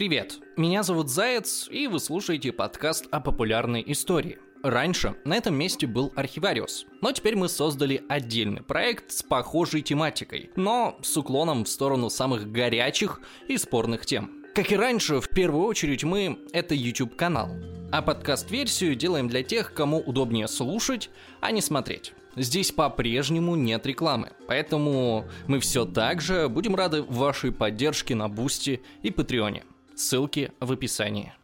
Привет, меня зовут Заяц, и вы слушаете подкаст о популярной истории. Раньше на этом месте был Архивариус, но теперь мы создали отдельный проект с похожей тематикой, но с уклоном в сторону самых горячих и спорных тем. Как и раньше, в первую очередь мы — это YouTube-канал, а подкаст-версию делаем для тех, кому удобнее слушать, а не смотреть. Здесь по-прежнему нет рекламы, поэтому мы все так же будем рады вашей поддержке на Boosty и Patreon е. Ссылки в описании.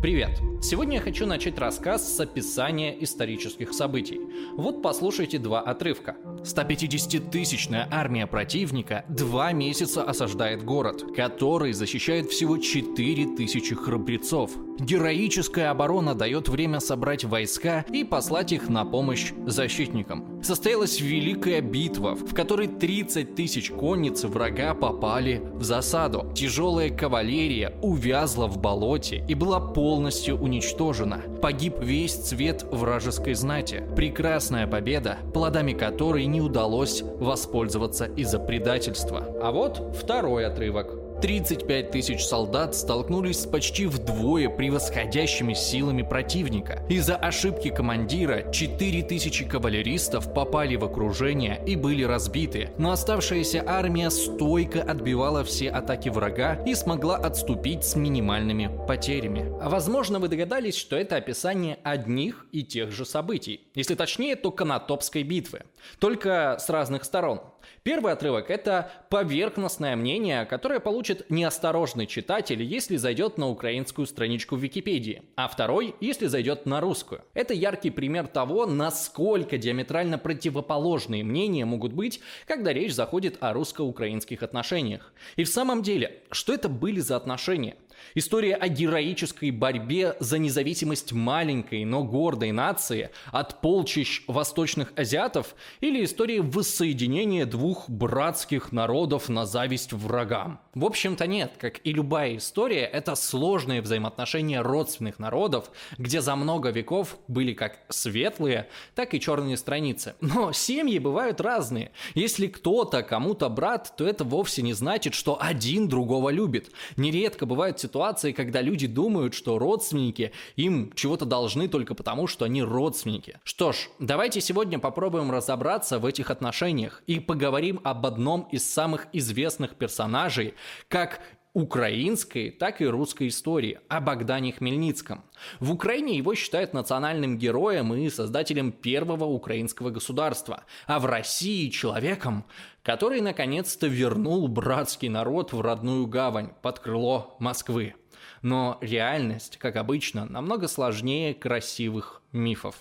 Привет! Сегодня я хочу начать рассказ с описания исторических событий. Вот послушайте два отрывка. 150-тысячная армия противника два месяца осаждает город, который защищает всего 4000 храбрецов. Героическая оборона дает время собрать войска и послать их на помощь защитникам. Состоялась великая битва, в которой 30 тысяч конниц врага попали в засаду. Тяжелая кавалерия увязла в болоте и была полностью уничтожена. Погиб весь цвет вражеской знати. Прекрасная победа, плодами которой не удалось воспользоваться из-за предательства. А вот второй отрывок. 35 тысяч солдат столкнулись с почти вдвое превосходящими силами противника. Из-за ошибки командира 4 тысячи кавалеристов попали в окружение и были разбиты, но оставшаяся армия стойко отбивала все атаки врага и смогла отступить с минимальными потерями. Возможно, вы догадались, что это описание одних и тех же событий. Если точнее, то Конотопской битвы. Только с разных сторон. Первый отрывок – это поверхностное мнение, которое получит неосторожный читатель, если зайдет на украинскую страничку в Википедии, а второй – если зайдет на русскую. Это яркий пример того, насколько диаметрально противоположные мнения могут быть, когда речь заходит о русско-украинских отношениях. И в самом деле, что это были за отношения? История о героической борьбе за независимость маленькой, но гордой нации от полчищ восточных азиатов или история воссоединения двух братских народов на зависть врагам? В общем-то нет, как и любая история, это сложные взаимоотношения родственных народов, где за много веков были как светлые, так и черные страницы. Но семьи бывают разные. Если кто-то кому-то брат, то это вовсе не значит, что один другого любит. Нередко бывают ситуации, когда люди думают, что родственники им чего-то должны только потому, что они родственники. Что ж, давайте сегодня попробуем разобраться в этих отношениях и поговорим об одном из самых известных персонажей, как украинской, так и русской истории о Богдане Хмельницком. В Украине его считают национальным героем и создателем первого украинского государства, а в России человеком, который наконец-то вернул братский народ в родную гавань под крыло Москвы. Но реальность, как обычно, намного сложнее красивых мифов.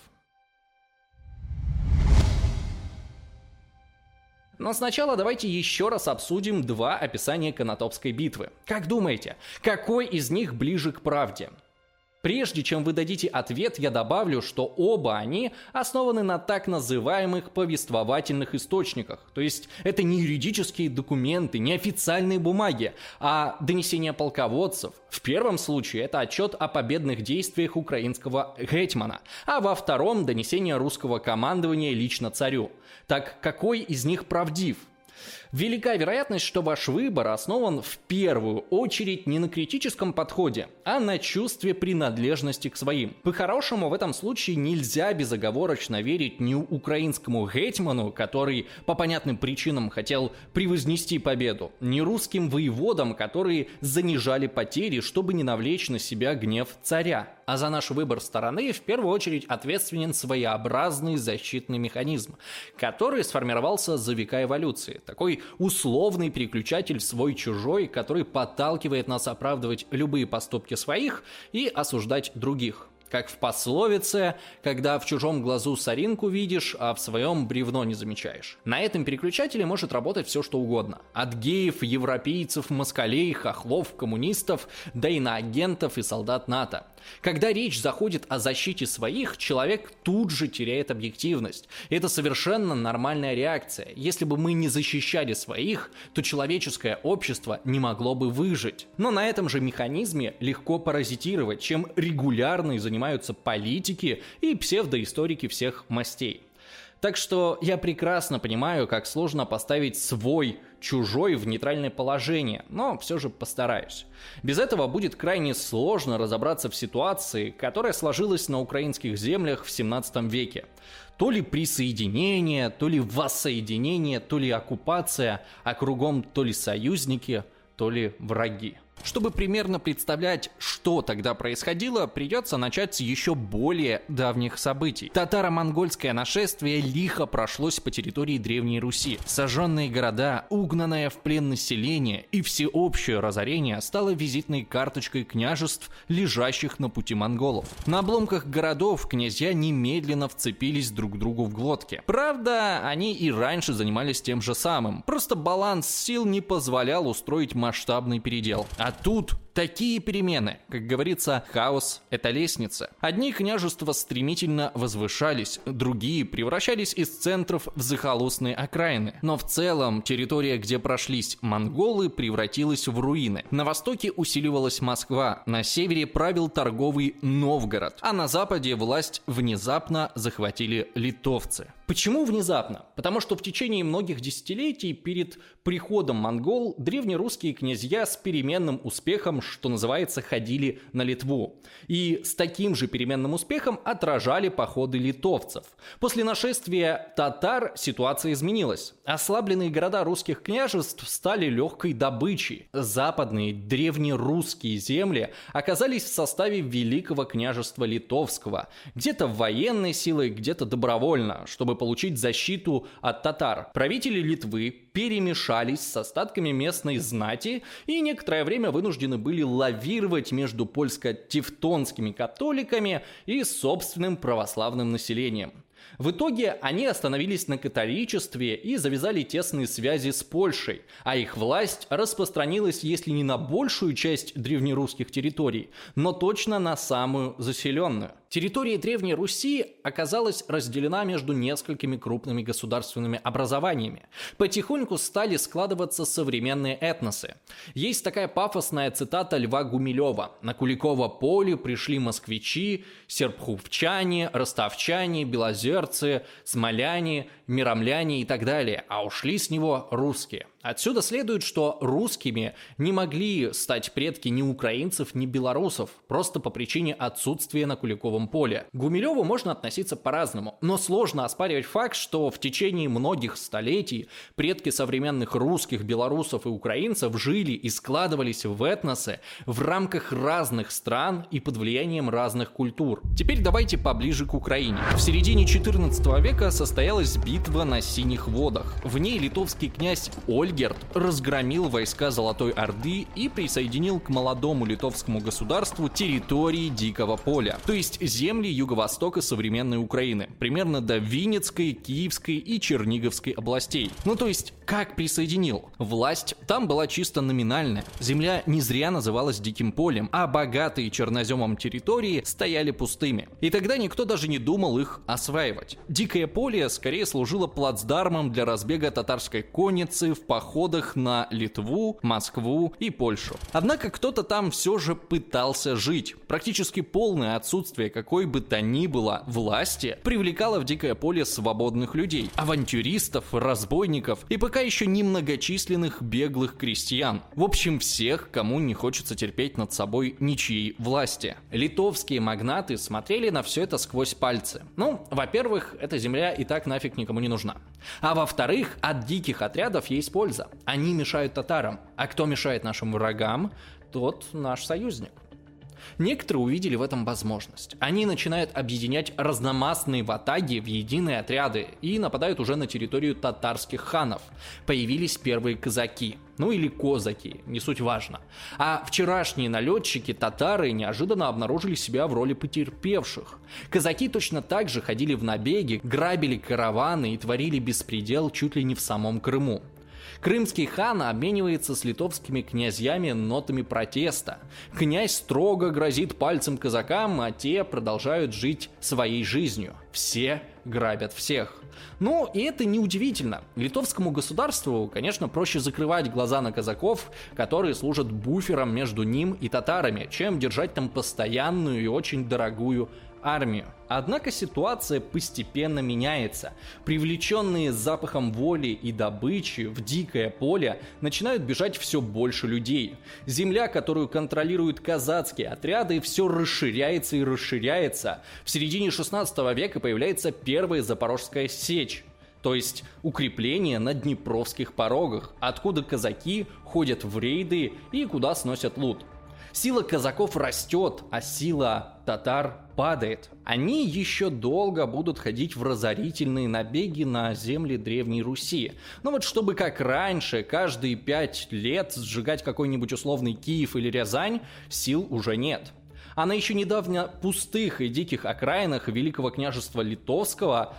Но сначала давайте еще раз обсудим два описания Конотопской битвы. Как думаете, какой из них ближе к правде? Прежде чем вы дадите ответ, я добавлю, что оба они основаны на так называемых повествовательных источниках. То есть это не юридические документы, не официальные бумаги, а донесения полководцев. В первом случае это отчет о победных действиях украинского гетьмана, а во втором донесение русского командования лично царю. Так какой из них правдив? Велика вероятность, что ваш выбор основан в первую очередь не на критическом подходе, а на чувстве принадлежности к своим. По-хорошему, в этом случае нельзя безоговорочно верить ни украинскому гетьману, который по понятным причинам хотел превознести победу, ни русским воеводам, которые занижали потери, чтобы не навлечь на себя гнев царя. А за наш выбор стороны в первую очередь ответственен своеобразный защитный механизм, который сформировался за века эволюции. Такой условный переключатель свой-чужой, который подталкивает нас оправдывать любые поступки своих и осуждать других. Как в пословице, когда в чужом глазу соринку видишь, а в своем бревно не замечаешь. На этом переключателе может работать все что угодно. От геев, европейцев, москалей, хохлов, коммунистов, да и на агентов и солдат НАТО. Когда речь заходит о защите своих, человек тут же теряет объективность. И это совершенно нормальная реакция. Если бы мы не защищали своих, то человеческое общество не могло бы выжить. Но на этом же механизме легко паразитировать, чем регулярно занимаются политики и псевдоисторики всех мастей. Так что я прекрасно понимаю, как сложно поставить свой чужой в нейтральное положение, но все же постараюсь. Без этого будет крайне сложно разобраться в ситуации, которая сложилась на украинских землях в 17 веке. То ли присоединение, то ли воссоединение, то ли оккупация, а кругом то ли союзники, то ли враги. Чтобы примерно представлять, что тогда происходило, придется начать с еще более давних событий. Татаро-монгольское нашествие лихо прошлось по территории Древней Руси. Сожженные города, угнанное в плен население и всеобщее разорение стало визитной карточкой княжеств, лежащих на пути монголов. На обломках городов князья немедленно вцепились друг другу в глотки. Правда, они и раньше занимались тем же самым, просто баланс сил не позволял устроить масштабный передел. А тут такие перемены. Как говорится, хаос — это лестница. Одни княжества стремительно возвышались, другие превращались из центров в захолустные окраины. Но в целом территория, где прошлись монголы, превратилась в руины. На востоке усиливалась Москва, на севере правил торговый Новгород, а на западе власть внезапно захватили литовцы. Почему внезапно? Потому что в течение многих десятилетий перед приходом монгол древнерусские князья с переменным успехом что называется, ходили на Литву. И с таким же переменным успехом отражали походы литовцев. После нашествия татар ситуация изменилась. Ослабленные города русских княжеств стали легкой добычей. Западные древнерусские земли оказались в составе Великого княжества Литовского. Где-то военной силой, где-то добровольно, чтобы получить защиту от татар. Правители Литвы перемешались с остатками местной знати и некоторое время вынуждены были лавировать между польско-тевтонскими католиками и собственным православным населением. В итоге они остановились на католичестве и завязали тесные связи с Польшей, а их власть распространилась, если не на большую часть древнерусских территорий, но точно на самую заселенную. Территория Древней Руси оказалась разделена между несколькими крупными государственными образованиями. Потихоньку стали складываться современные этносы. Есть такая пафосная цитата Льва Гумилева. «На Куликово поле пришли москвичи, серпхувчане, ростовчане, белозерцы, смоляне, миромляне и так далее, а ушли с него русские». Отсюда следует, что русскими не могли стать предки ни украинцев, ни белорусов, просто по причине отсутствия на Куликовом поле. К Гумилеву можно относиться по-разному, но сложно оспаривать факт, что в течение многих столетий предки современных русских, белорусов и украинцев жили и складывались в этносы в рамках разных стран и под влиянием разных культур. Теперь давайте поближе к Украине. В середине 14 века состоялась битва на Синих водах. В ней литовский князь Ольга Ольгерт разгромил войска Золотой Орды и присоединил к молодому литовскому государству территории Дикого поля, то есть земли юго-востока современной Украины, примерно до Винницкой, Киевской и Черниговской областей. Ну то есть, как присоединил? Власть там была чисто номинальная. Земля не зря называлась Диким полем, а богатые черноземом территории стояли пустыми. И тогда никто даже не думал их осваивать. Дикое поле скорее служило плацдармом для разбега татарской конницы в поход походах на Литву, Москву и Польшу. Однако кто-то там все же пытался жить. Практически полное отсутствие какой бы то ни было власти привлекало в дикое поле свободных людей, авантюристов, разбойников и пока еще немногочисленных беглых крестьян. В общем, всех, кому не хочется терпеть над собой ничьей власти. Литовские магнаты смотрели на все это сквозь пальцы. Ну, во-первых, эта земля и так нафиг никому не нужна. А во-вторых, от диких отрядов есть польза польза. Они мешают татарам. А кто мешает нашим врагам, тот наш союзник. Некоторые увидели в этом возможность. Они начинают объединять разномастные ватаги в единые отряды и нападают уже на территорию татарских ханов. Появились первые казаки. Ну или козаки, не суть важно. А вчерашние налетчики, татары, неожиданно обнаружили себя в роли потерпевших. Казаки точно так же ходили в набеги, грабили караваны и творили беспредел чуть ли не в самом Крыму. Крымский хан обменивается с литовскими князьями нотами протеста. Князь строго грозит пальцем казакам, а те продолжают жить своей жизнью. Все грабят всех. Ну, и это неудивительно. Литовскому государству, конечно, проще закрывать глаза на казаков, которые служат буфером между ним и татарами, чем держать там постоянную и очень дорогую армию. Однако ситуация постепенно меняется. Привлеченные запахом воли и добычи в дикое поле начинают бежать все больше людей. Земля, которую контролируют казацкие отряды, все расширяется и расширяется. В середине 16 века появляется первая Запорожская сечь то есть укрепление на Днепровских порогах, откуда казаки ходят в рейды и куда сносят лут. Сила казаков растет, а сила татар падает. Они еще долго будут ходить в разорительные набеги на земли Древней Руси. Но вот чтобы как раньше, каждые пять лет сжигать какой-нибудь условный Киев или Рязань, сил уже нет. А на еще недавно пустых и диких окраинах Великого княжества Литовского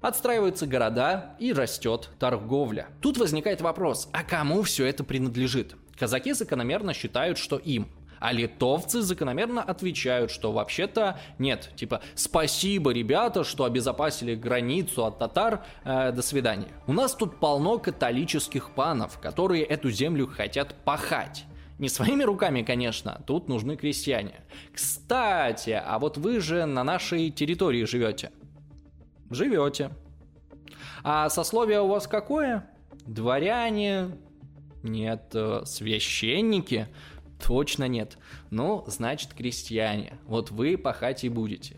отстраиваются города и растет торговля. Тут возникает вопрос, а кому все это принадлежит? Казаки закономерно считают, что им. А литовцы закономерно отвечают, что вообще-то нет. Типа, спасибо, ребята, что обезопасили границу от татар, э, до свидания. У нас тут полно католических панов, которые эту землю хотят пахать. Не своими руками, конечно, тут нужны крестьяне. Кстати, а вот вы же на нашей территории живете. Живете. А сословие у вас какое? Дворяне? Нет, э, священники? Точно нет. Ну, значит, крестьяне. Вот вы пахать и будете.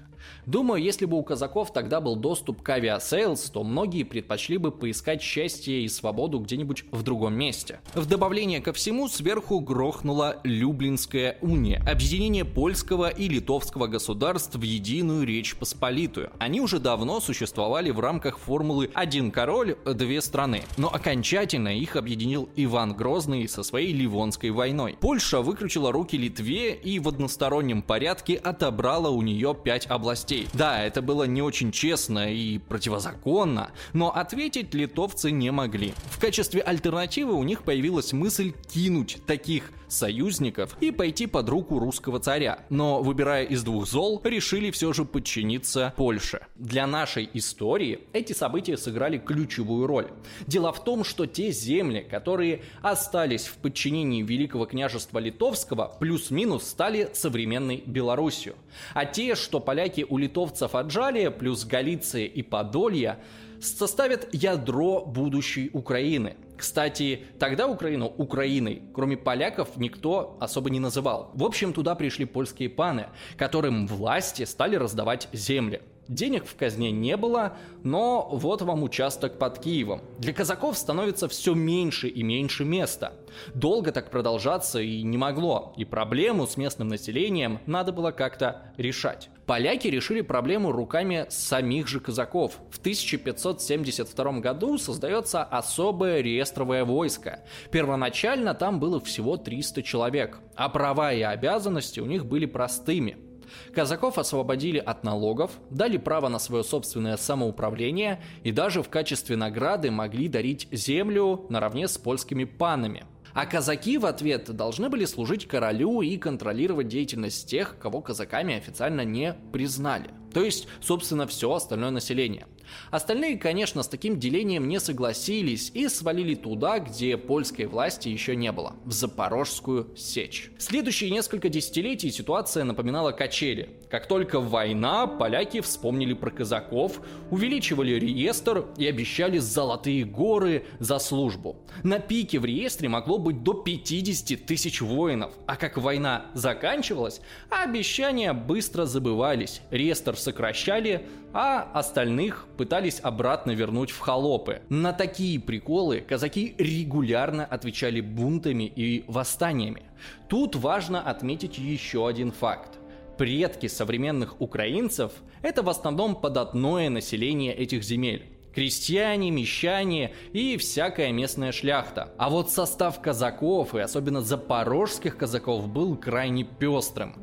Думаю, если бы у казаков тогда был доступ к Aviasales, то многие предпочли бы поискать счастье и свободу где-нибудь в другом месте. В добавление ко всему, сверху грохнула Люблинская уния, объединение польского и литовского государств в единую Речь Посполитую. Они уже давно существовали в рамках формулы «один король, две страны», но окончательно их объединил Иван Грозный со своей Ливонской войной. Польша выключила руки Литве и в одностороннем порядке отобрала у нее пять областей властей. Да, это было не очень честно и противозаконно, но ответить литовцы не могли. В качестве альтернативы у них появилась мысль кинуть таких союзников и пойти под руку русского царя. Но, выбирая из двух зол, решили все же подчиниться Польше. Для нашей истории эти события сыграли ключевую роль. Дело в том, что те земли, которые остались в подчинении Великого княжества Литовского, плюс-минус стали современной Белоруссию. А те, что поляки у литовцев отжали, плюс Галиция и Подолье, составят ядро будущей Украины. Кстати, тогда Украину Украиной, кроме поляков, никто особо не называл. В общем, туда пришли польские паны, которым власти стали раздавать земли. Денег в казне не было, но вот вам участок под Киевом. Для казаков становится все меньше и меньше места. Долго так продолжаться и не могло, и проблему с местным населением надо было как-то решать. Поляки решили проблему руками самих же казаков. В 1572 году создается особое реестровое войско. Первоначально там было всего 300 человек, а права и обязанности у них были простыми – Казаков освободили от налогов, дали право на свое собственное самоуправление и даже в качестве награды могли дарить землю наравне с польскими панами. А казаки в ответ должны были служить королю и контролировать деятельность тех, кого казаками официально не признали. То есть, собственно, все остальное население. Остальные, конечно, с таким делением не согласились и свалили туда, где польской власти еще не было, в Запорожскую сечь. Следующие несколько десятилетий ситуация напоминала качели. Как только война, поляки вспомнили про казаков, увеличивали реестр и обещали золотые горы за службу. На пике в реестре могло быть до 50 тысяч воинов, а как война заканчивалась, обещания быстро забывались, реестр сокращали, а остальных пытались обратно вернуть в холопы. На такие приколы казаки регулярно отвечали бунтами и восстаниями. Тут важно отметить еще один факт предки современных украинцев – это в основном податное население этих земель. Крестьяне, мещане и всякая местная шляхта. А вот состав казаков, и особенно запорожских казаков, был крайне пестрым.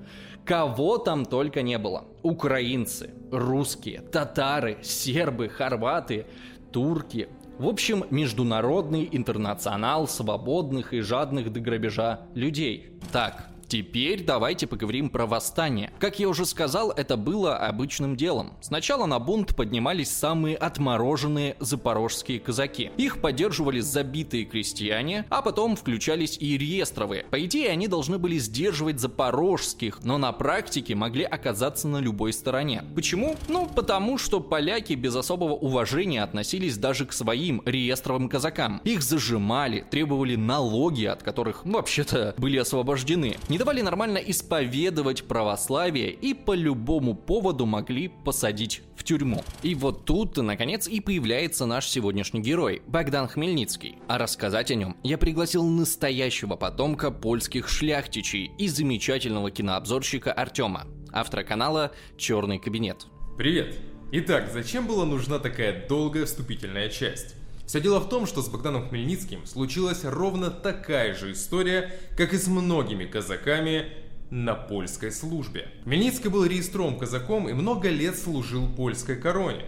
Кого там только не было. Украинцы, русские, татары, сербы, хорваты, турки. В общем, международный интернационал свободных и жадных до грабежа людей. Так, Теперь давайте поговорим про восстание. Как я уже сказал, это было обычным делом. Сначала на бунт поднимались самые отмороженные запорожские казаки. Их поддерживали забитые крестьяне, а потом включались и реестровые. По идее, они должны были сдерживать запорожских, но на практике могли оказаться на любой стороне. Почему? Ну, потому что поляки без особого уважения относились даже к своим реестровым казакам. Их зажимали, требовали налоги, от которых, ну, вообще-то, были освобождены. Не давали нормально исповедовать православие и по любому поводу могли посадить в тюрьму. И вот тут, наконец, и появляется наш сегодняшний герой, Богдан Хмельницкий. А рассказать о нем я пригласил настоящего потомка польских шляхтичей и замечательного кинообзорщика Артема, автора канала «Черный кабинет». Привет! Итак, зачем была нужна такая долгая вступительная часть? Все дело в том, что с Богданом Хмельницким случилась ровно такая же история, как и с многими казаками на польской службе. Хмельницкий был реестровым казаком и много лет служил польской короне.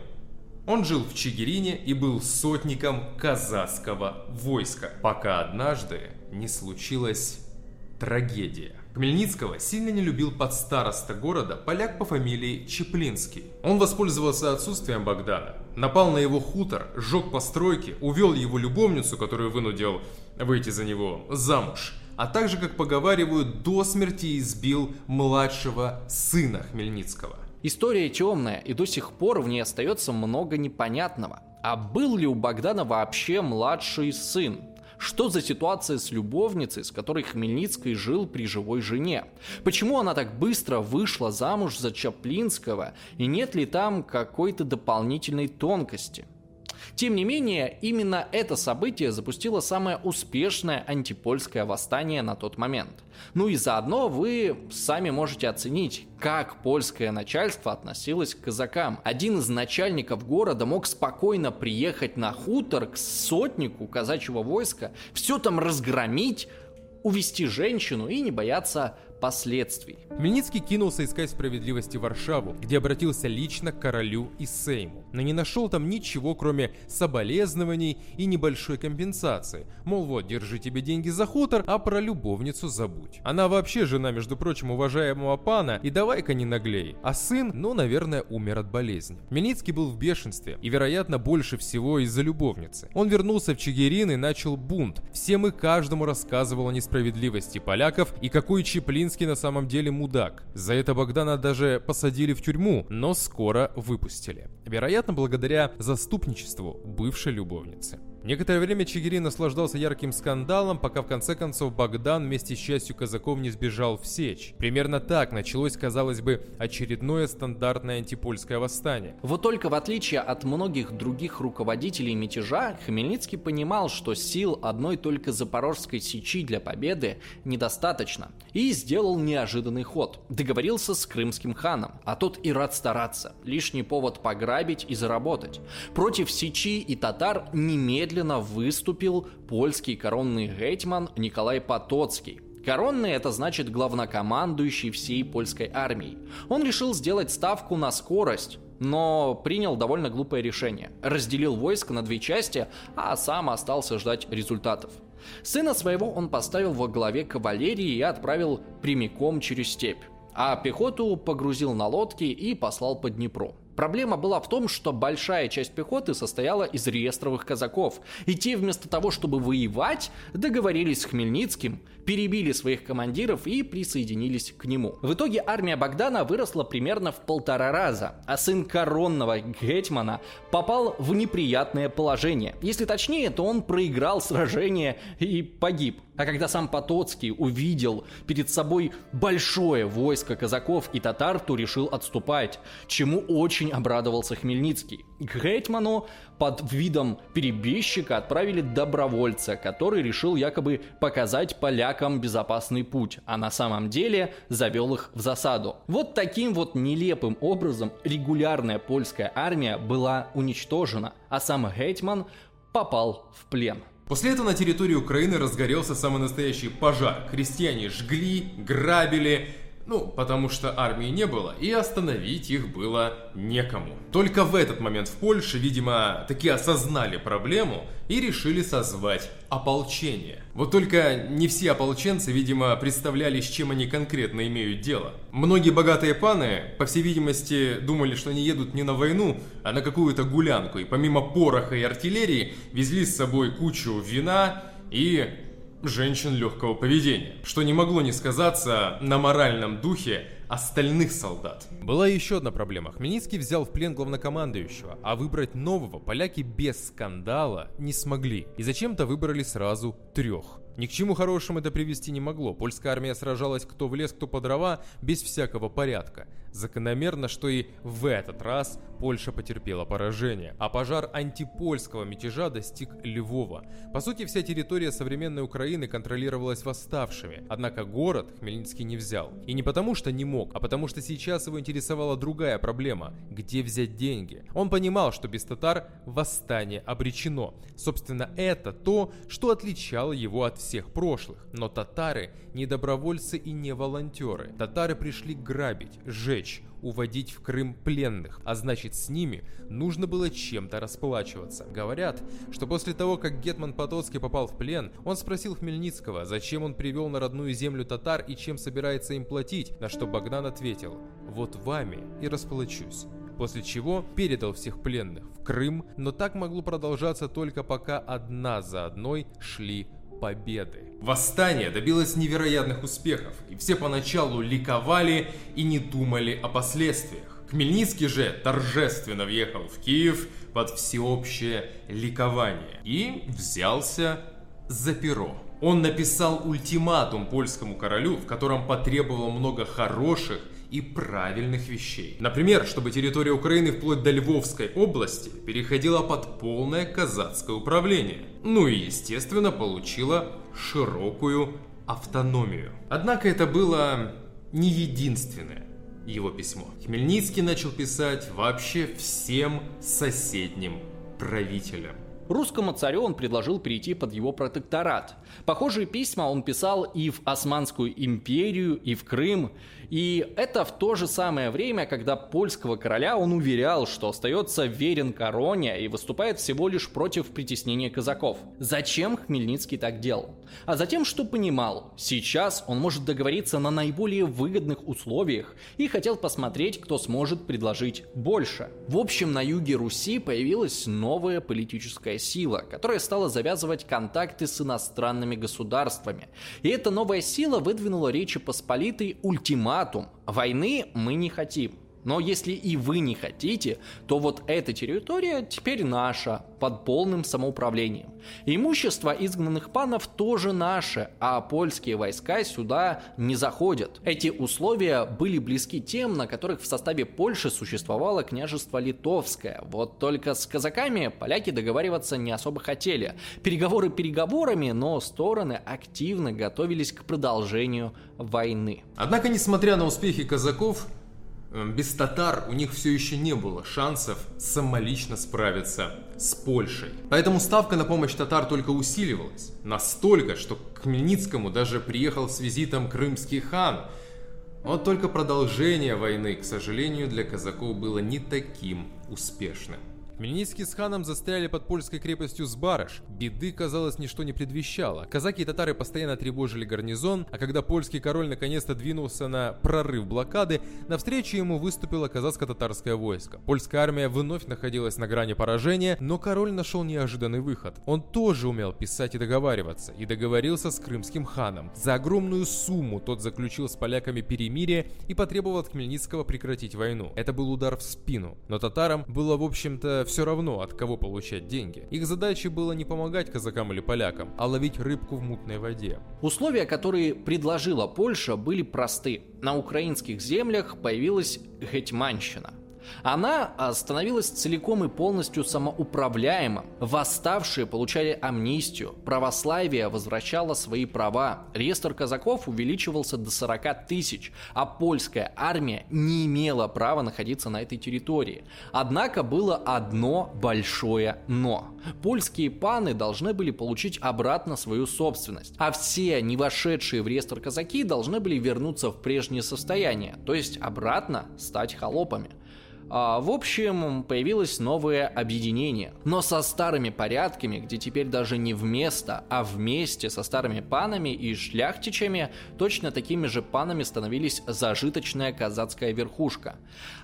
Он жил в Чигирине и был сотником казацкого войска, пока однажды не случилась трагедия. Хмельницкого сильно не любил подстароста города поляк по фамилии Чеплинский. Он воспользовался отсутствием Богдана, напал на его хутор, сжег постройки, увел его любовницу, которую вынудил выйти за него замуж, а также, как поговаривают, до смерти избил младшего сына Хмельницкого. История темная, и до сих пор в ней остается много непонятного. А был ли у Богдана вообще младший сын? Что за ситуация с любовницей, с которой Хмельницкий жил при живой жене? Почему она так быстро вышла замуж за Чаплинского? И нет ли там какой-то дополнительной тонкости? Тем не менее, именно это событие запустило самое успешное антипольское восстание на тот момент. Ну и заодно вы сами можете оценить, как польское начальство относилось к казакам. Один из начальников города мог спокойно приехать на хутор к сотнику казачьего войска, все там разгромить, увести женщину и не бояться последствий. Хмельницкий кинулся искать справедливости в Варшаву, где обратился лично к королю и Сейму, но не нашел там ничего, кроме соболезнований и небольшой компенсации. Мол, вот, держи тебе деньги за хутор, а про любовницу забудь. Она вообще жена, между прочим, уважаемого пана, и давай-ка не наглей. А сын, ну, наверное, умер от болезни. Хмельницкий был в бешенстве, и, вероятно, больше всего из-за любовницы. Он вернулся в Чигирин и начал бунт. Всем и каждому рассказывал о несправедливости поляков и какой Чеплин Белинский на самом деле мудак. За это Богдана даже посадили в тюрьму, но скоро выпустили. Вероятно, благодаря заступничеству бывшей любовницы. Некоторое время Чигирин наслаждался ярким скандалом, пока в конце концов Богдан вместе с частью казаков не сбежал в Сечь. Примерно так началось, казалось бы, очередное стандартное антипольское восстание. Вот только в отличие от многих других руководителей мятежа, Хмельницкий понимал, что сил одной только Запорожской Сечи для победы недостаточно, и сделал неожиданный ход. Договорился с крымским ханом, а тот и рад стараться, лишний повод пограбить и заработать. Против Сечи и татар немедленно немедленно выступил польский коронный гетьман Николай Потоцкий. Коронный это значит главнокомандующий всей польской армией. Он решил сделать ставку на скорость, но принял довольно глупое решение. Разделил войско на две части, а сам остался ждать результатов. Сына своего он поставил во главе кавалерии и отправил прямиком через степь, а пехоту погрузил на лодки и послал по Днепру. Проблема была в том, что большая часть пехоты состояла из реестровых казаков, и те вместо того, чтобы воевать, договорились с Хмельницким, перебили своих командиров и присоединились к нему. В итоге армия Богдана выросла примерно в полтора раза, а сын коронного Гетмана попал в неприятное положение. Если точнее, то он проиграл сражение и погиб. А когда сам Потоцкий увидел перед собой большое войско казаков и татар, то решил отступать, чему очень обрадовался Хмельницкий. К Гетману под видом перебежчика отправили добровольца, который решил якобы показать полякам безопасный путь, а на самом деле завел их в засаду. Вот таким вот нелепым образом регулярная польская армия была уничтожена, а сам Гетман попал в плен. После этого на территории Украины разгорелся самый настоящий пожар. Крестьяне жгли, грабили, Ну, потому что армии не было, и остановить их было некому. Только в этот момент в Польше, видимо, таки осознали проблему и решили созвать ополчение. Вот только не все ополченцы, видимо, представляли, с чем они конкретно имеют дело. Многие богатые паны, по всей видимости, думали, что они едут не на войну, а на какую-то гулянку, и помимо пороха и артиллерии везли с собой кучу вина и женщин легкого поведения, что не могло не сказаться на моральном духе остальных солдат. Была еще одна проблема. Хмельницкий взял в плен главнокомандующего, а выбрать нового поляки без скандала не смогли. И зачем-то выбрали сразу трех. Ни к чему хорошему это привести не могло. Польская армия сражалась кто в лес, кто по дрова, без всякого порядка. Закономерно, что и в этот раз Польша потерпела поражение, а пожар антипольского мятежа достиг Львова. По сути, вся территория современной Украины контролировалась восставшими, однако город Хмельницкий не взял. И не потому, что не мог, а потому что сейчас его интересовала другая проблема – где взять деньги. Он понимал, что без татар восстание обречено. Собственно, это то, что отличало его от прошлых. Но татары не добровольцы и не волонтеры. Татары пришли грабить, сжечь, уводить в Крым пленных, а значит с ними нужно было чем-то расплачиваться. Говорят, что после того, как Гетман Потоцкий попал в плен, он спросил Хмельницкого, зачем он привел на родную землю татар и чем собирается им платить, на что Богдан ответил «Вот вами и расплачусь» после чего передал всех пленных в Крым, но так могло продолжаться только пока одна за одной шли победы. Восстание добилось невероятных успехов, и все поначалу ликовали и не думали о последствиях. Хмельницкий же торжественно въехал в Киев под всеобщее ликование и взялся за перо. Он написал ультиматум польскому королю, в котором потребовал много хороших и правильных вещей. Например, чтобы территория Украины вплоть до Львовской области переходила под полное казацкое управление. Ну и, естественно, получила широкую автономию. Однако это было не единственное его письмо. Хмельницкий начал писать вообще всем соседним правителям. Русскому царю он предложил перейти под его протекторат. Похожие письма он писал и в Османскую империю, и в Крым, и это в то же самое время, когда польского короля он уверял, что остается верен короне и выступает всего лишь против притеснения казаков. Зачем Хмельницкий так делал? А затем, что понимал, сейчас он может договориться на наиболее выгодных условиях и хотел посмотреть, кто сможет предложить больше. В общем, на юге Руси появилась новая политическая сила, которая стала завязывать контакты с иностранными государствами. И эта новая сила выдвинула Речи Посполитой ультиматум. Войны мы не хотим. Но если и вы не хотите, то вот эта территория теперь наша, под полным самоуправлением. Имущество изгнанных панов тоже наше, а польские войска сюда не заходят. Эти условия были близки тем, на которых в составе Польши существовало княжество Литовское. Вот только с казаками поляки договариваться не особо хотели. Переговоры переговорами, но стороны активно готовились к продолжению войны. Однако, несмотря на успехи казаков, без татар у них все еще не было шансов самолично справиться с Польшей. Поэтому ставка на помощь татар только усиливалась. Настолько, что к Хмельницкому даже приехал с визитом крымский хан. Вот только продолжение войны, к сожалению, для казаков было не таким успешным. Хмельницкий с ханом застряли под польской крепостью Сбарыш. Беды, казалось, ничто не предвещало. Казаки и татары постоянно тревожили гарнизон, а когда польский король наконец-то двинулся на прорыв блокады, навстречу ему выступило казацко-татарское войско. Польская армия вновь находилась на грани поражения, но король нашел неожиданный выход. Он тоже умел писать и договариваться, и договорился с крымским ханом. За огромную сумму тот заключил с поляками перемирие и потребовал от Хмельницкого прекратить войну. Это был удар в спину, но татарам было, в общем-то, все равно, от кого получать деньги. Их задачей было не помогать казакам или полякам, а ловить рыбку в мутной воде. Условия, которые предложила Польша, были просты. На украинских землях появилась гетьманщина. Она а, становилась целиком и полностью самоуправляемым. Восставшие получали амнистию, православие возвращало свои права, реестр казаков увеличивался до 40 тысяч, а польская армия не имела права находиться на этой территории. Однако было одно большое «но». Польские паны должны были получить обратно свою собственность, а все не вошедшие в реестр казаки должны были вернуться в прежнее состояние, то есть обратно стать холопами. А, в общем, появилось новое объединение, но со старыми порядками, где теперь даже не вместо, а вместе со старыми панами и шляхтичами, точно такими же панами становились зажиточная казацкая верхушка.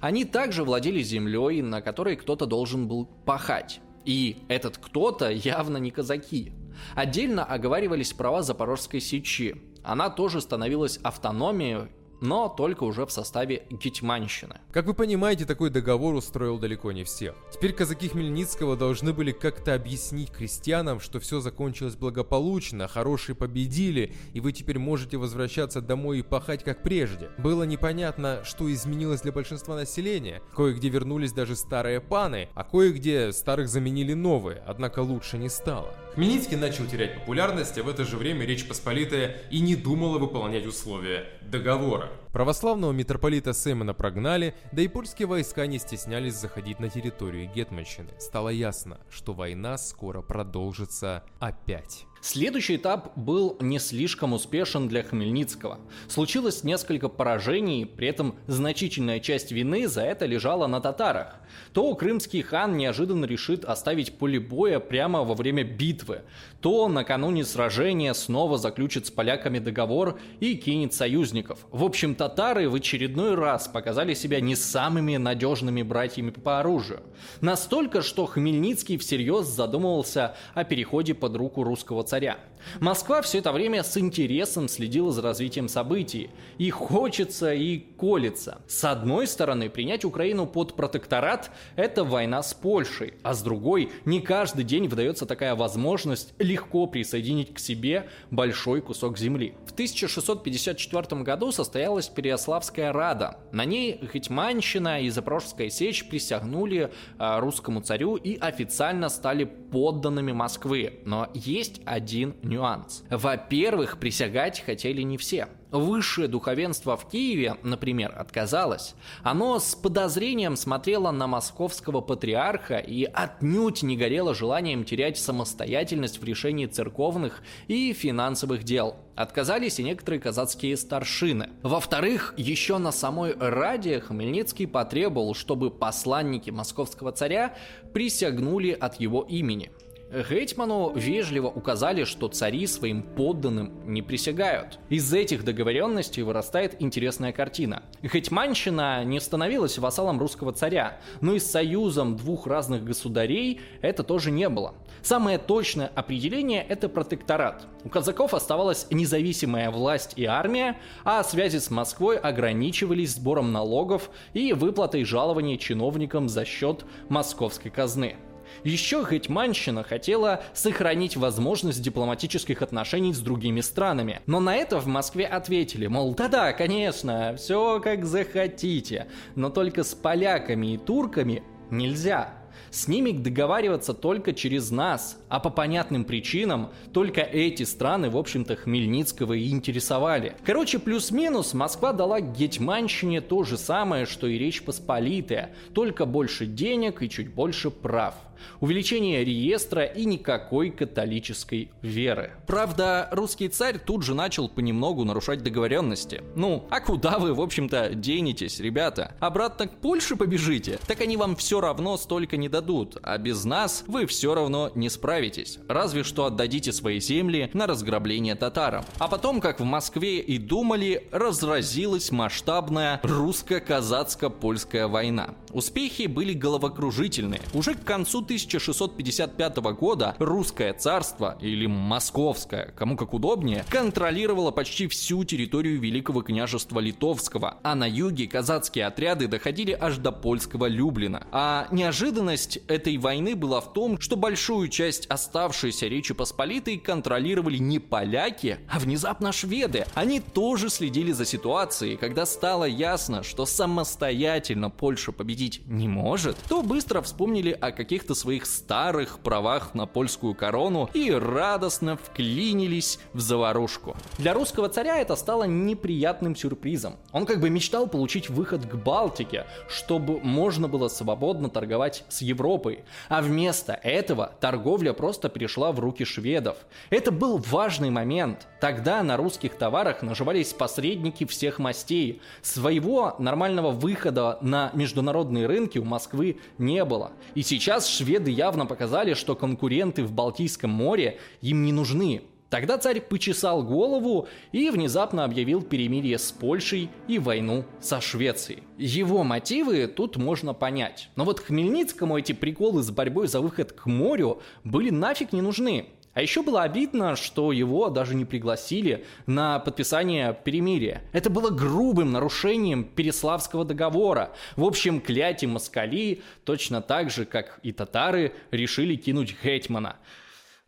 Они также владели землей, на которой кто-то должен был пахать. И этот кто-то явно не казаки. Отдельно оговаривались права Запорожской сечи. Она тоже становилась автономией но только уже в составе Гетьманщины. Как вы понимаете, такой договор устроил далеко не всех. Теперь казаки Хмельницкого должны были как-то объяснить крестьянам, что все закончилось благополучно, хорошие победили, и вы теперь можете возвращаться домой и пахать как прежде. Было непонятно, что изменилось для большинства населения. Кое-где вернулись даже старые паны, а кое-где старых заменили новые, однако лучше не стало. Хмельницкий начал терять популярность, а в это же время Речь Посполитая и не думала выполнять условия договора. Православного митрополита Сеймона прогнали, да и польские войска не стеснялись заходить на территорию Гетманщины. Стало ясно, что война скоро продолжится опять. Следующий этап был не слишком успешен для Хмельницкого. Случилось несколько поражений, при этом значительная часть вины за это лежала на татарах. То крымский хан неожиданно решит оставить поле боя прямо во время битвы, то накануне сражения снова заключит с поляками договор и кинет союзников. В общем, татары в очередной раз показали себя не самыми надежными братьями по оружию. Настолько, что Хмельницкий всерьез задумывался о переходе под руку русского царя царя. Москва все это время с интересом следила за развитием событий. И хочется, и колется. С одной стороны, принять Украину под протекторат – это война с Польшей, а с другой, не каждый день выдается такая возможность легко присоединить к себе большой кусок земли. В 1654 году состоялась Переяславская Рада. На ней Хитьманщина и Запорожская сечь присягнули а, русскому царю и официально стали подданными Москвы. Но есть один нюанс. Во-первых, присягать хотели не все. Высшее духовенство в Киеве, например, отказалось. Оно с подозрением смотрело на московского патриарха и отнюдь не горело желанием терять самостоятельность в решении церковных и финансовых дел. Отказались и некоторые казацкие старшины. Во-вторых, еще на самой Раде Хмельницкий потребовал, чтобы посланники московского царя присягнули от его имени – Гетьману вежливо указали, что цари своим подданным не присягают. Из этих договоренностей вырастает интересная картина. Гетьманщина не становилась вассалом русского царя, но и союзом двух разных государей это тоже не было. Самое точное определение – это протекторат. У казаков оставалась независимая власть и армия, а связи с Москвой ограничивались сбором налогов и выплатой жалований чиновникам за счет московской казны. Еще Гетьманщина хотела сохранить возможность дипломатических отношений с другими странами. Но на это в Москве ответили, мол, да-да, конечно, все как захотите, но только с поляками и турками нельзя. С ними договариваться только через нас, а по понятным причинам только эти страны, в общем-то, Хмельницкого и интересовали. Короче, плюс-минус Москва дала Гетьманщине то же самое, что и Речь Посполитая, только больше денег и чуть больше прав увеличение реестра и никакой католической веры. Правда, русский царь тут же начал понемногу нарушать договоренности. Ну, а куда вы, в общем-то, денетесь, ребята? Обратно к Польше побежите? Так они вам все равно столько не дадут, а без нас вы все равно не справитесь. Разве что отдадите свои земли на разграбление татарам. А потом, как в Москве и думали, разразилась масштабная русско-казацко-польская война. Успехи были головокружительные. Уже к концу 1655 года русское царство, или московское, кому как удобнее, контролировало почти всю территорию Великого княжества Литовского, а на юге казацкие отряды доходили аж до польского Люблина. А неожиданность этой войны была в том, что большую часть оставшейся Речи Посполитой контролировали не поляки, а внезапно шведы. Они тоже следили за ситуацией, когда стало ясно, что самостоятельно Польша победить не может, то быстро вспомнили о каких-то своих старых правах на польскую корону и радостно вклинились в заварушку. Для русского царя это стало неприятным сюрпризом. Он как бы мечтал получить выход к Балтике, чтобы можно было свободно торговать с Европой. А вместо этого торговля просто перешла в руки шведов. Это был важный момент. Тогда на русских товарах наживались посредники всех мастей. Своего нормального выхода на международные рынки у Москвы не было. И сейчас шведы явно показали, что конкуренты в Балтийском море им не нужны. Тогда царь почесал голову и внезапно объявил перемирие с Польшей и войну со Швецией. Его мотивы тут можно понять. Но вот Хмельницкому эти приколы с борьбой за выход к морю были нафиг не нужны. А еще было обидно, что его даже не пригласили на подписание перемирия. Это было грубым нарушением Переславского договора. В общем, кляти москали точно так же, как и татары, решили кинуть Гетмана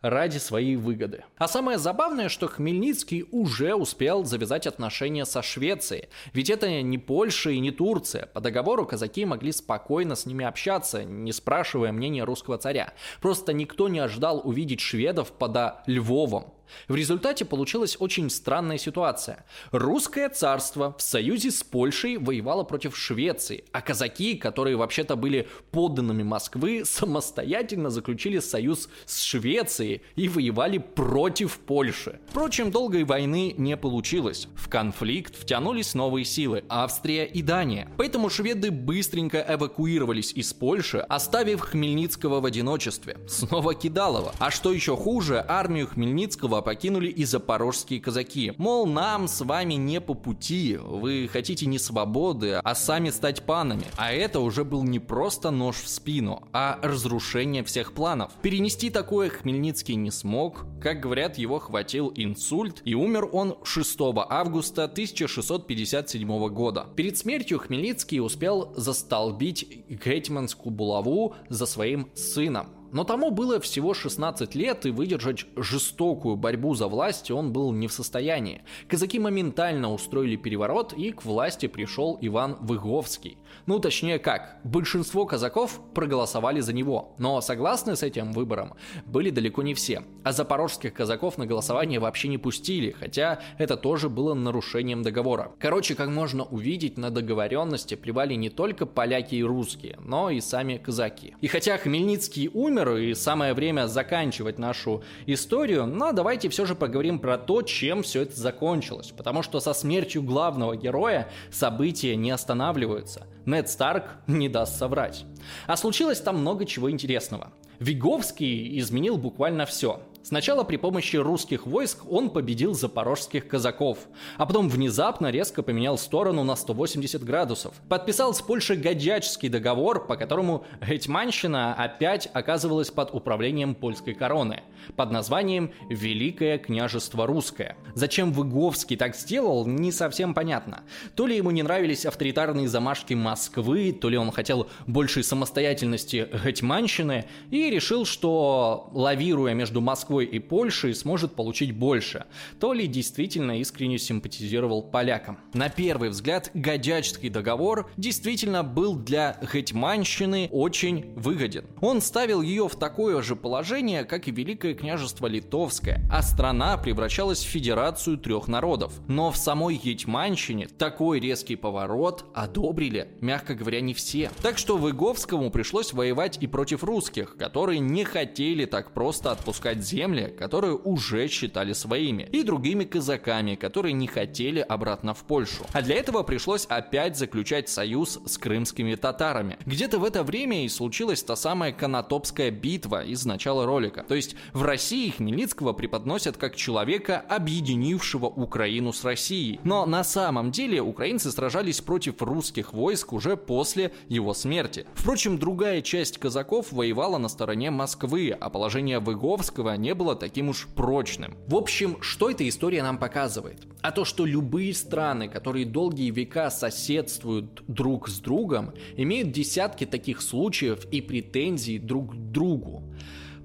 ради своей выгоды. А самое забавное, что Хмельницкий уже успел завязать отношения со Швецией. Ведь это не Польша и не Турция. По договору казаки могли спокойно с ними общаться, не спрашивая мнения русского царя. Просто никто не ожидал увидеть шведов под Львовом. В результате получилась очень странная ситуация. Русское царство в союзе с Польшей воевало против Швеции, а казаки, которые вообще-то были подданными Москвы, самостоятельно заключили союз с Швецией и воевали против Польши. Впрочем, долгой войны не получилось. В конфликт втянулись новые силы – Австрия и Дания. Поэтому шведы быстренько эвакуировались из Польши, оставив Хмельницкого в одиночестве. Снова Кидалова. А что еще хуже, армию Хмельницкого Киева покинули и запорожские казаки. Мол, нам с вами не по пути, вы хотите не свободы, а сами стать панами. А это уже был не просто нож в спину, а разрушение всех планов. Перенести такое Хмельницкий не смог, как говорят, его хватил инсульт, и умер он 6 августа 1657 года. Перед смертью Хмельницкий успел застолбить гетманскую булаву за своим сыном. Но тому было всего 16 лет, и выдержать жестокую борьбу за власть он был не в состоянии. Казаки моментально устроили переворот, и к власти пришел Иван Выговский. Ну, точнее как, большинство казаков проголосовали за него, но согласны с этим выбором были далеко не все. А запорожских казаков на голосование вообще не пустили, хотя это тоже было нарушением договора. Короче, как можно увидеть, на договоренности плевали не только поляки и русские, но и сами казаки. И хотя Хмельницкий умер, умер, и самое время заканчивать нашу историю, но давайте все же поговорим про то, чем все это закончилось, потому что со смертью главного героя события не останавливаются. Нед Старк не даст соврать. А случилось там много чего интересного. Виговский изменил буквально все. Сначала при помощи русских войск он победил запорожских казаков, а потом внезапно резко поменял сторону на 180 градусов. Подписал с Польшей Гадячский договор, по которому Гетьманщина опять оказывалась под управлением польской короны, под названием Великое княжество Русское. Зачем Выговский так сделал, не совсем понятно. То ли ему не нравились авторитарные замашки Москвы, то ли он хотел большей самостоятельности Гетьманщины и решил, что лавируя между Москвой Москвой и Польшей сможет получить больше, то ли действительно искренне симпатизировал полякам. На первый взгляд, Годячский договор действительно был для Гетьманщины очень выгоден. Он ставил ее в такое же положение, как и Великое княжество Литовское, а страна превращалась в федерацию трех народов. Но в самой Гетьманщине такой резкий поворот одобрили, мягко говоря, не все. Так что Выговскому пришлось воевать и против русских, которые не хотели так просто отпускать землю земли, которые уже считали своими, и другими казаками, которые не хотели обратно в Польшу. А для этого пришлось опять заключать союз с крымскими татарами. Где-то в это время и случилась та самая Конотопская битва из начала ролика. То есть в России Хмельницкого преподносят как человека, объединившего Украину с Россией. Но на самом деле украинцы сражались против русских войск уже после его смерти. Впрочем, другая часть казаков воевала на стороне Москвы, а положение Выговского не было таким уж прочным. В общем, что эта история нам показывает? А то, что любые страны, которые долгие века соседствуют друг с другом, имеют десятки таких случаев и претензий друг к другу.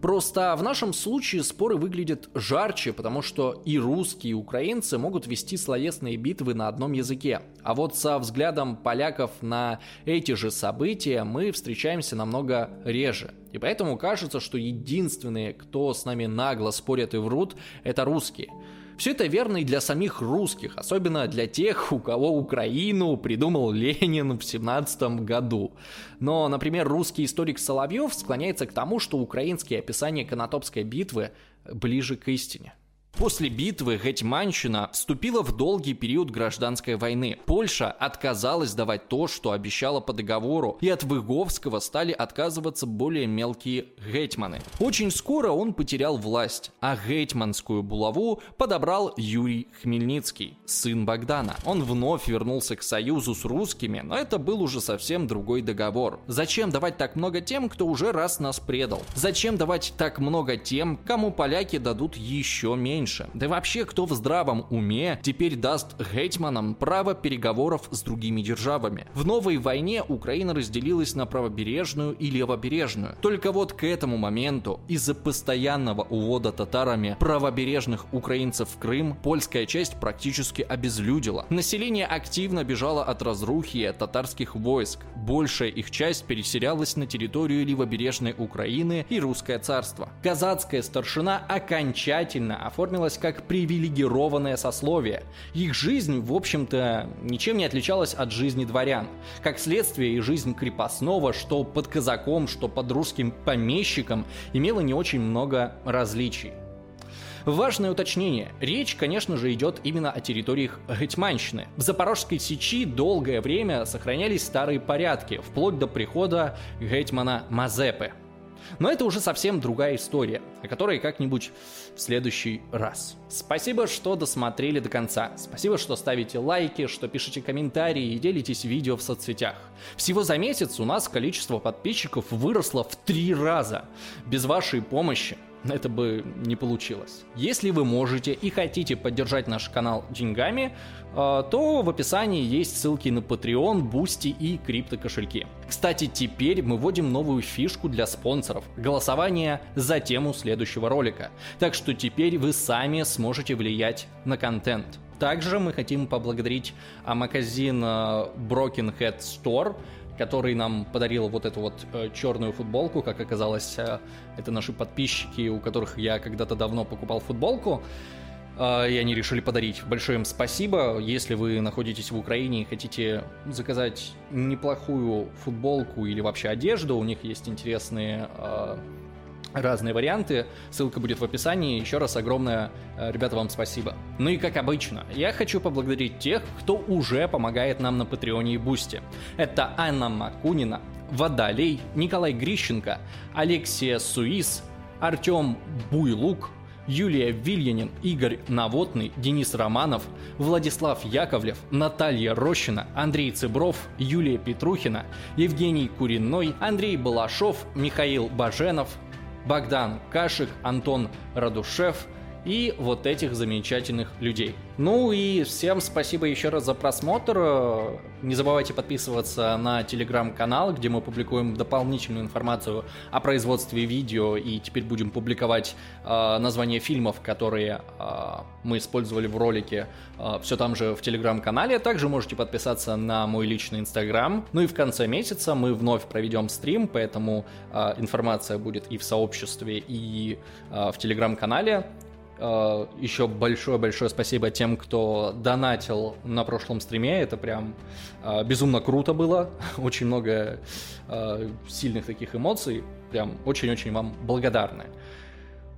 Просто в нашем случае споры выглядят жарче, потому что и русские, и украинцы могут вести словесные битвы на одном языке. А вот со взглядом поляков на эти же события мы встречаемся намного реже. И поэтому кажется, что единственные, кто с нами нагло спорят и врут, это русские – все это верно и для самих русских, особенно для тех, у кого Украину придумал Ленин в 17 году. Но, например, русский историк Соловьев склоняется к тому, что украинские описания Конотопской битвы ближе к истине. После битвы Гетьманщина вступила в долгий период гражданской войны. Польша отказалась давать то, что обещала по договору, и от Выговского стали отказываться более мелкие гетьманы. Очень скоро он потерял власть, а гетьманскую булаву подобрал Юрий Хмельницкий, сын Богдана. Он вновь вернулся к союзу с русскими, но это был уже совсем другой договор. Зачем давать так много тем, кто уже раз нас предал? Зачем давать так много тем, кому поляки дадут еще меньше? Меньше. Да вообще, кто в здравом уме теперь даст гетьманам право переговоров с другими державами? В новой войне Украина разделилась на правобережную и левобережную. Только вот к этому моменту из-за постоянного увода татарами правобережных украинцев в Крым польская часть практически обезлюдила. Население активно бежало от разрухи и от татарских войск. Большая их часть переселялась на территорию левобережной Украины и Русское царство. Казацкая старшина окончательно оформила оформилось как привилегированное сословие. Их жизнь, в общем-то, ничем не отличалась от жизни дворян. Как следствие, и жизнь крепостного, что под казаком, что под русским помещиком, имела не очень много различий. Важное уточнение. Речь, конечно же, идет именно о территориях Гетьманщины. В Запорожской Сечи долгое время сохранялись старые порядки, вплоть до прихода Гетьмана Мазепы. Но это уже совсем другая история, о которой как-нибудь в следующий раз. Спасибо, что досмотрели до конца. Спасибо, что ставите лайки, что пишете комментарии и делитесь видео в соцсетях. Всего за месяц у нас количество подписчиков выросло в три раза. Без вашей помощи это бы не получилось. Если вы можете и хотите поддержать наш канал деньгами, э, то в описании есть ссылки на Patreon, Boosty и криптокошельки. Кстати, теперь мы вводим новую фишку для спонсоров – голосование за тему следующего ролика. Так что теперь вы сами сможете влиять на контент. Также мы хотим поблагодарить а, магазин э, Broken Head Store – который нам подарил вот эту вот э, черную футболку, как оказалось, э, это наши подписчики, у которых я когда-то давно покупал футболку, э, и они решили подарить. Большое им спасибо. Если вы находитесь в Украине и хотите заказать неплохую футболку или вообще одежду, у них есть интересные э, разные варианты. Ссылка будет в описании. Еще раз огромное, э, ребята, вам спасибо. Ну и как обычно, я хочу поблагодарить тех, кто уже помогает нам на Патреоне и Бусте. Это Анна Макунина, Водолей, Николай Грищенко, Алексия Суис, Артем Буйлук, Юлия Вильянин, Игорь Навотный, Денис Романов, Владислав Яковлев, Наталья Рощина, Андрей Цыбров, Юлия Петрухина, Евгений Куриной, Андрей Балашов, Михаил Баженов, Богдан Кашик, Антон Радушев и вот этих замечательных людей. Ну и всем спасибо еще раз за просмотр. Не забывайте подписываться на телеграм-канал, где мы публикуем дополнительную информацию о производстве видео и теперь будем публиковать э, названия фильмов, которые э, мы использовали в ролике, э, все там же в телеграм-канале. Также можете подписаться на мой личный инстаграм. Ну и в конце месяца мы вновь проведем стрим, поэтому э, информация будет и в сообществе, и э, в телеграм-канале. Э, Еще большое-большое спасибо тем, кто донатил на прошлом стриме. Это прям э, безумно круто было. Очень много э, сильных таких эмоций. Прям очень-очень вам благодарны.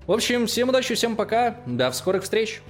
В общем, всем удачи, всем пока, до скорых встреч!